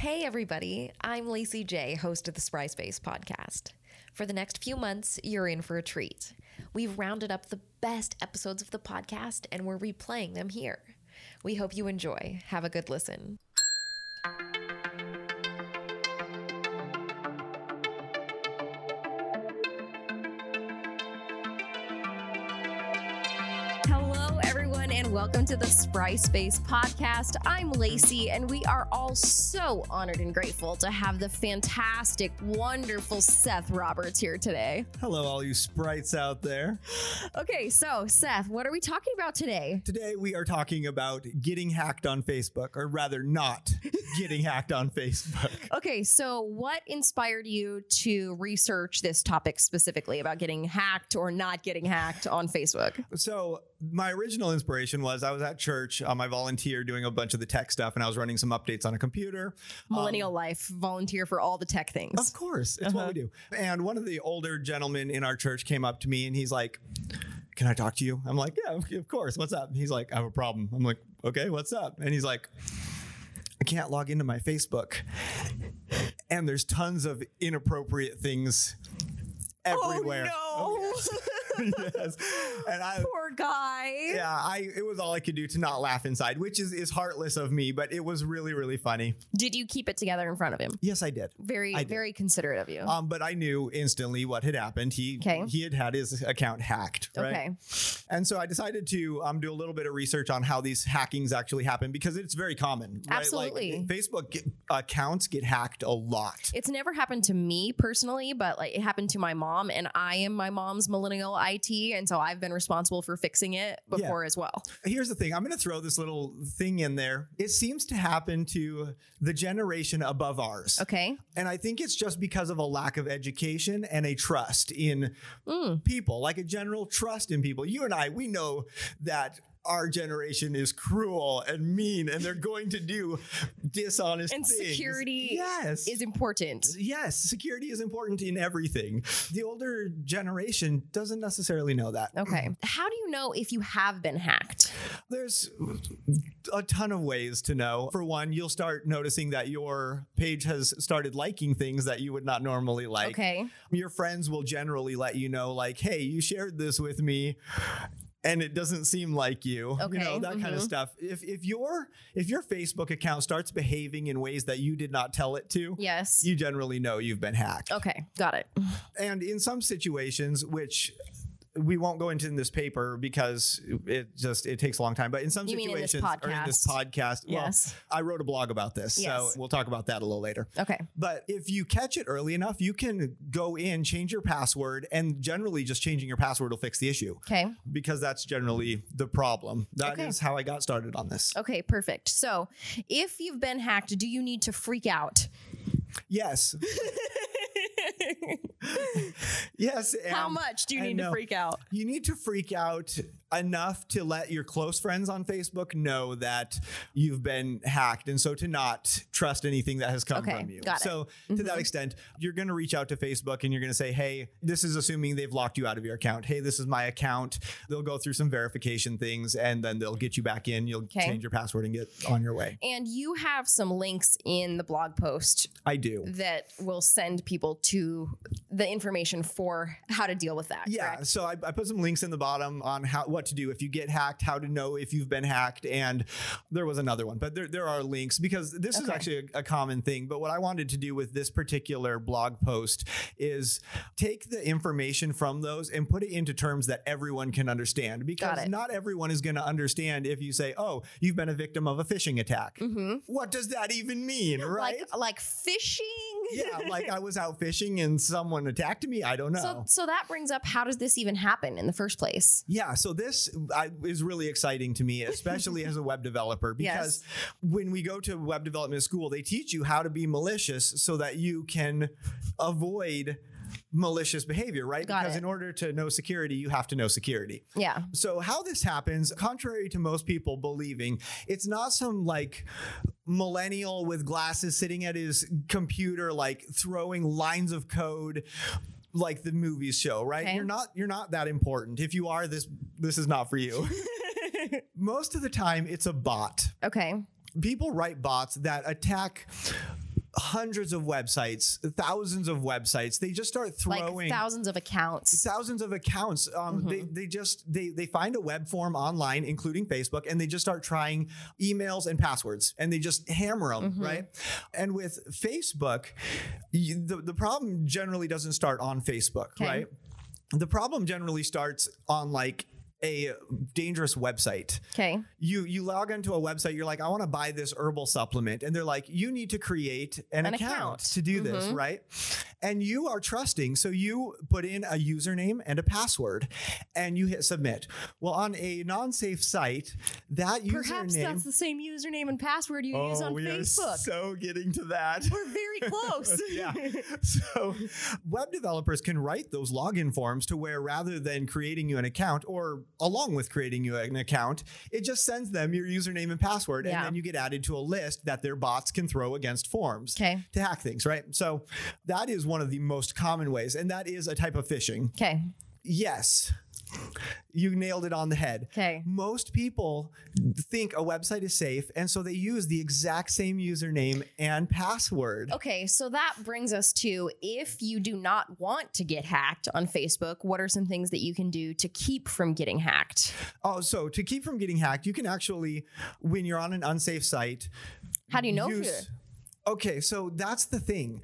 Hey, everybody. I'm Lacey J, host of the Spry Space podcast. For the next few months, you're in for a treat. We've rounded up the best episodes of the podcast and we're replaying them here. We hope you enjoy. Have a good listen. Welcome to the Spry Space podcast. I'm Lacey, and we are all so honored and grateful to have the fantastic, wonderful Seth Roberts here today. Hello, all you sprites out there. Okay, so Seth, what are we talking about today? Today we are talking about getting hacked on Facebook, or rather, not getting hacked on Facebook. Okay, so what inspired you to research this topic specifically about getting hacked or not getting hacked on Facebook? So, my original inspiration was I was at church, um, I volunteer doing a bunch of the tech stuff, and I was running some updates on a computer. Um, Millennial life, volunteer for all the tech things. Of course, it's what we do. And one of the older gentlemen in our church came up to me and he's like, Can I talk to you? I'm like, Yeah, of course. What's up? He's like, I have a problem. I'm like, Okay, what's up? And he's like, I can't log into my Facebook. And there's tons of inappropriate things everywhere. Oh no! yes. And I Poor guy. yeah, I it was all I could do to not laugh inside, which is is heartless of me, but it was really really funny. Did you keep it together in front of him? Yes, I did. Very, I did. very considerate of you. Um, but I knew instantly what had happened. He Okay. he had had his account hacked, right? Okay. And so I decided to um, do a little bit of research on how these hackings actually happen because it's very common. Right? Absolutely. Like, Facebook get, accounts get hacked a lot. It's never happened to me personally, but like it happened to my mom, and I am my mom's millennial IT, and so I've been responsible for fixing it before as well. Here's the thing I'm going to throw this little thing in there. It seems to happen to the generation above ours. Okay. And I think it's just because of a lack of education and a trust in Mm. people, like a general trust in people. You and I, we know that our generation is cruel and mean and they're going to do dishonest And things. security Yes. is important. Yes, security is important in everything. The older generation doesn't necessarily know that. Okay. How do you know if you have been hacked? There's a ton of ways to know. For one, you'll start noticing that your page has started liking things that you would not normally like. Okay. Your friends will generally let you know, like, hey, you shared this with me. And it doesn't seem like you, you know Okay, that kind of mm-hmm. stuff. If if your if your Facebook account starts behaving in ways that you did not tell it to, Yes. you generally know you've been hacked. Okay. Got it. And in some situations, which we won't go into in this paper because it just it takes a long time. But in some You mean in situations or in this podcast, well, Yes. I wrote a blog about this, Yes. so we'll talk about that a little later. Okay. But if you catch it early enough, you can go in, change your password, and generally just changing your password will fix the issue Okay. because that's generally the problem. That is Okay. how I got started on this. Okay. Perfect. So, if you've been hacked, do you need to freak out? Yes. yes. How much do you need to freak out? You need to freak out enough to let your close friends on Facebook know that you've been hacked and so to not trust anything that has come Okay, from you. got it. So to that Mhm. extent, you're going to reach out to Facebook and you're going to say, "Hey, this is assuming they've locked you out of your account. Hey, this is my account." They'll go through some verification things and then they'll get you back in. You'll Okay. change your password and get on your way. And you have some links in the blog post I do. that will send people to the information for how to deal with that. Yeah, correct? so I, I put some links in the bottom on how what to do if you get hacked, how to know if you've been hacked, and there was another one, but there, there are links because this is actually a, a common thing. But what I wanted to do with this particular blog post is take the information from those and put it into terms that everyone can understand because not everyone is going to understand if you say, "Oh, you've been a victim of a phishing attack." Mm-hmm. What does that even mean, right? Like like fishing. yeah, like I was out fishing and someone attacked me. I don't know. So so that brings up how does this even happen in the first place? Yeah, so this I, is really exciting to me, especially as a web developer, because Yes. when we go to web development school, they teach you how to be malicious so that you can avoid malicious behavior, right? Got because it. in order to know security, you have to know security. Yeah. So, how this happens, contrary to most people believing, it's not some like millennial with glasses sitting at his computer, like throwing lines of code like the movies show, right? Okay. You're not you're not that important. If you are, this this is not for you. Most of the time, it's a bot. Okay. People write bots that attack hundreds of websites, thousands of websites. They just start throwing like thousands of accounts. thousands of accounts. Um, They they just they they find a web form online, including Facebook, and they just start trying emails and passwords, and they just hammer them right. And with Facebook, you, the the problem generally doesn't start on Facebook, Okay. right? The problem generally starts on like a dangerous website Okay. you you log onto a website you're like i want to buy this herbal supplement and they're like you need to create an, An account, account. to do this mm-hmm. right and you are trusting so you put in a username and a password and you hit submit well on a non-safe site that Perhaps username that's the same username and password you use oh on we Facebook. are so getting to that We're very close. yeah. So web developers can write those login forms to where rather than creating you an account or along with creating you an account, it just sends them your username and password. Yeah. And then you get added to a list that their bots can throw against forms Okay. to hack things, right? So that is one of the most common ways. And that is a type of phishing. Okay. Yes. You nailed it on the head. Okay. Most people think a website is safe, and so they use the exact same username and password. Okay, so that brings us to if you do not want to get hacked on Facebook, what are some things that you can do to keep from getting hacked? Oh, so to keep from getting hacked, you can actually, when you're on an unsafe site, How do you know if use- you're Okay, so that's the thing.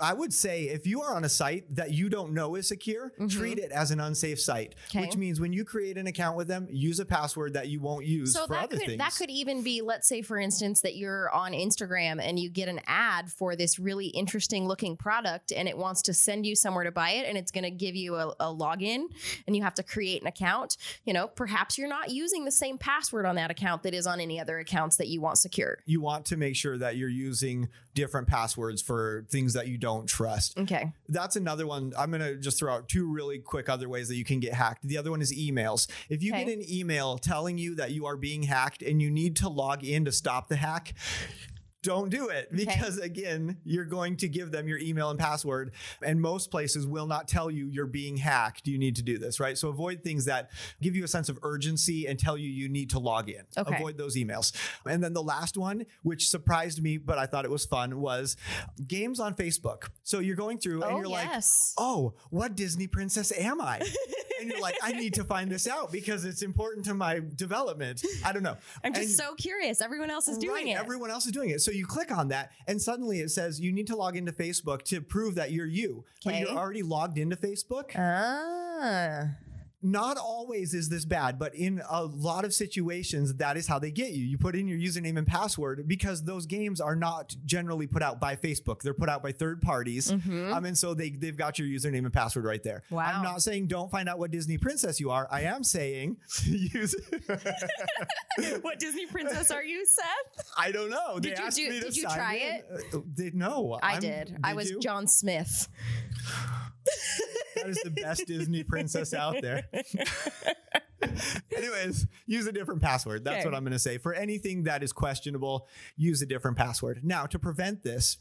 I would say if you are on a site that you don't know is secure, treat it as an unsafe site, Mm-hmm. Okay. which means when you create an account with them, use a password that you won't use So for that other could things. that could even be, let's say, for instance, that you're on Instagram and you get an ad for this really interesting looking product, and it wants to send you somewhere to buy it, and it's going to give you a, a login, and you have to create an account. You know, perhaps you're not using the same password on that account that is on any other accounts that you want secure. you want to make sure that you're using different passwords for things that you don't trust. Okay. That's another one. I'm going to just throw out two really quick other ways that you can get hacked. The other one is emails. If you Okay. get an email telling you that you are being hacked and you need to log in to stop the hack, don't do it because again, you're going to give them your email and password and most places will not tell you you're being hacked. You need to do this, right? So avoid things that give you a sense of urgency and tell you you need to log in. Okay. Avoid those emails. And then the last one, which surprised me, but I thought it was fun, was games on Facebook. So you're going through and Oh, you're like, oh, what Disney princess am I? and you're like, I need to find this out because it's important to my development. I don't know. I'm just And- so curious. Everyone else is doing right, it. Everyone else is doing it. So you click on that, and suddenly it says you need to log into Facebook to prove that you're you. But you're already logged into Facebook. ah. Not always is this bad, but in a lot of situations, that is how they get you. You put in your username and password because those games are not generally put out by Facebook. They're put out by third parties. Um, and so they, they've got your username and password right there. Wow. I'm not saying don't find out what Disney princess you are. I am saying use. what Disney princess are you, Seth? I don't know. They Did you asked do- me to did you try in. it? Uh, they, no, I I'm- did. I was you? John Smith. That is the best Disney princess out there. Anyways, use a different password. That's Okay. what I'm going to say. For anything that is questionable, use a different password. Now, to prevent this,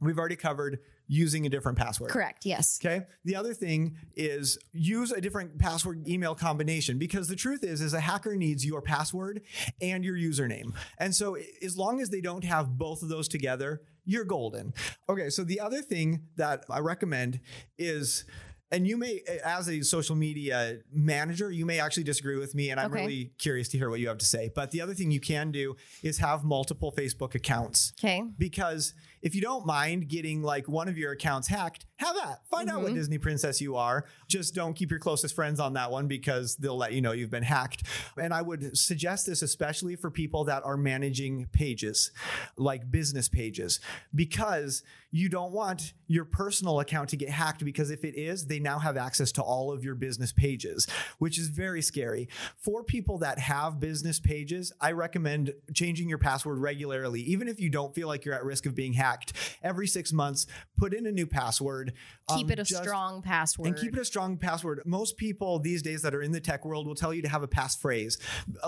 we've already covered using a different password. Correct. Yes. Okay. The other thing is use a different password email combination because the truth is, is a hacker needs your password and your username. And so as long as they don't have both of those together, you're golden. Okay. So the other thing that I recommend is and you may, as a social media manager, you may actually disagree with me, and I'm Okay. really curious to hear what you have to say. But the other thing you can do is have multiple Facebook accounts Okay. because if you don't mind getting like one of your accounts hacked, have that. Find out what Mm-hmm. Disney princess you are. Just don't keep your closest friends on that one because they'll let you know you've been hacked. And I would suggest this especially for people that are managing pages, like business pages, because you don't want your personal account to get hacked because if it is, they now have access to all of your business pages, which is very scary. For people that have business pages, I recommend changing your password regularly, even if you don't feel like you're at risk of being hacked. Every six months, put in a new password. Keep um, it a just- strong password. and keep it a strong password. Most people these days that are in the tech world will tell you to have a passphrase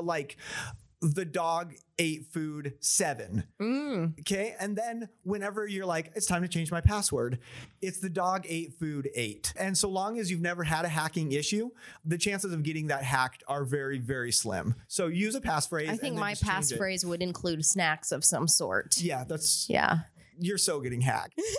like the dog ate food seven. Mm. Okay. And then whenever you're like, it's time to change my password, it's the dog ate food eight. And so long as you've never had a hacking issue, the chances of getting that hacked are very, very slim. So use a passphrase. I think my just change it. passphrase would include snacks of some sort. Yeah, that's Yeah. You're so getting hacked.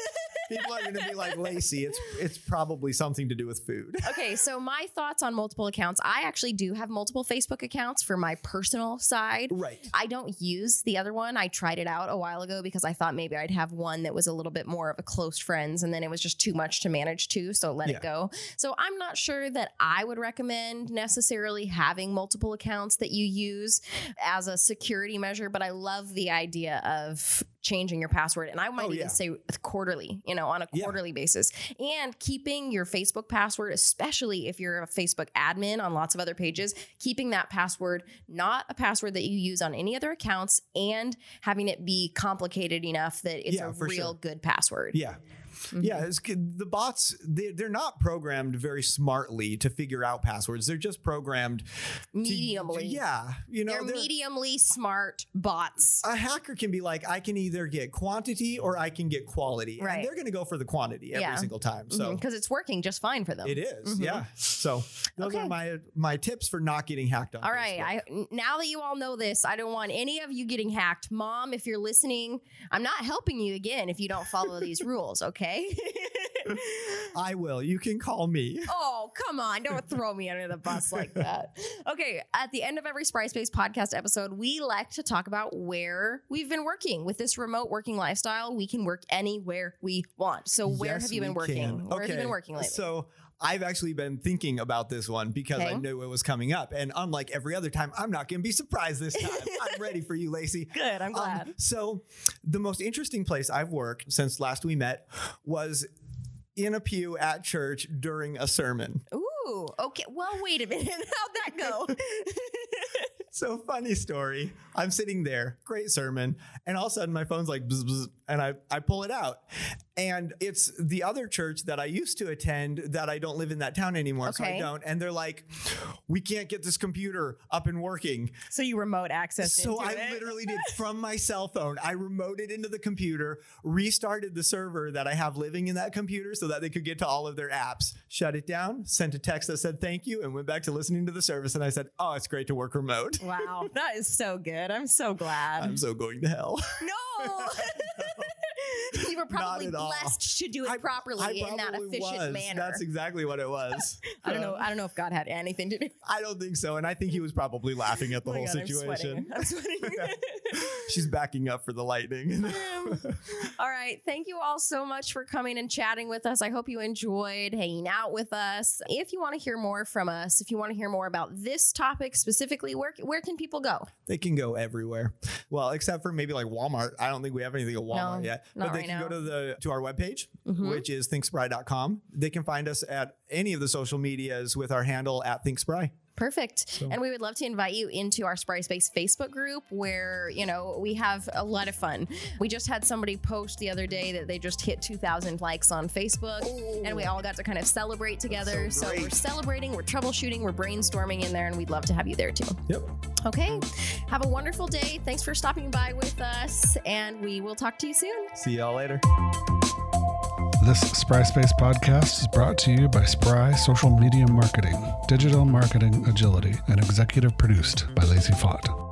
People are going to be like Lacey. It's it's probably something to do with food. okay, so my thoughts on multiple accounts. I actually do have multiple Facebook accounts for my personal side. Right. I don't use the other one. I tried it out a while ago because I thought maybe I'd have one that was a little bit more of a close friends and then it was just too much to manage too, so let Yeah. it go. So I'm not sure that I would recommend necessarily having multiple accounts that you use as a security measure, but I love the idea of changing your password and I might Oh, even yeah. say quarterly, you know, on a Yeah. quarterly basis. And keeping your Facebook password, especially if you're a Facebook admin on lots of other pages, keeping that password not a password that you use on any other accounts and having it be complicated enough that it's Yeah, a real sure. good password. Yeah. Yeah, it's, good. the bots they, they're not programmed very smartly to figure out passwords. They're just programmed to- Mediumly. yeah, you know, They're they're- mediumly smart bots. a hacker can be like, I can either get quantity or I can get quality. Right. And they're going to go for the quantity every Yeah. single time. So because it's working just fine for them. it is, Mhm. yeah. So those Okay. are my my tips for not getting hacked on. All right. I now that you all know this, I don't want any of you getting hacked. Mom, if you're listening, I'm not helping you again if you don't follow these rules, okay? I will. You can call me. oh, come on. Don't throw me under the bus like that. Okay. At the end of every Spry Space podcast episode, we like to talk about where we've been working. With this remote working lifestyle, we can work anywhere we want. So, where Yes, have you been working? can. Where have you been working lately? So I've actually been thinking about this one because I knew it was coming up. And unlike every other time, I'm not going to be surprised this time. I'm ready for you, Lacey. Good. I'm glad. Um, so, the most interesting place I've worked since last we met was in a pew at church during a sermon. Ooh. Okay. Well, wait a minute. How'd that go? So, funny story. I'm sitting there, great sermon, and all of a sudden my phone's like, bzz, bzz, and I, I pull it out. And it's the other church that I used to attend that I don't live in that town anymore. So I don't. And they're like, we can't get this computer up and working. so you remote access. So I literally did from my cell phone. I remoted into the computer, restarted the server that I have living in that computer so that they could get to all of their apps, shut it down, sent a text that said thank you, and went back to listening to the service. And I said, Oh, it's great to work remote. Wow, that is so good. I'm so glad. I'm so going to hell. no. you were probably at all. blessed to do it I- properly I in that probably efficient was. manner. That's exactly what it was. I don't know. I don't know if God had anything to do. I don't think so. And I think he was probably laughing at the Oh whole God, I'm situation. sweating. I'm sweating. She's backing up for the lightning. all right. Thank you all so much for coming and chatting with us. I hope you enjoyed hanging out with us. If you want to hear more from us, if you want to hear more about this topic specifically, where where can people go? they can go everywhere. Well, except for maybe like Walmart. I don't think we have anything at Walmart No, yet. But they right can now. go to the to our webpage, Mhm. which is thinkspry.com. They can find us at any of the social medias with our handle at thinkspry. Perfect. and we would love to invite you into our Spry Space Facebook group where, you know, we have a lot of fun. We just had somebody post the other day that they just hit 2,000 likes on Facebook and we all got to kind of celebrate together. so So, we're celebrating, we're troubleshooting, we're brainstorming in there, and we'd love to have you there too. Yep. Okay. Have a wonderful day. Thanks for stopping by with us, and we will talk to you soon. See y'all later. This Spry Space podcast is brought to you by Spry Social Media Marketing, Digital Marketing Agility, and executive produced by Lacey Fott.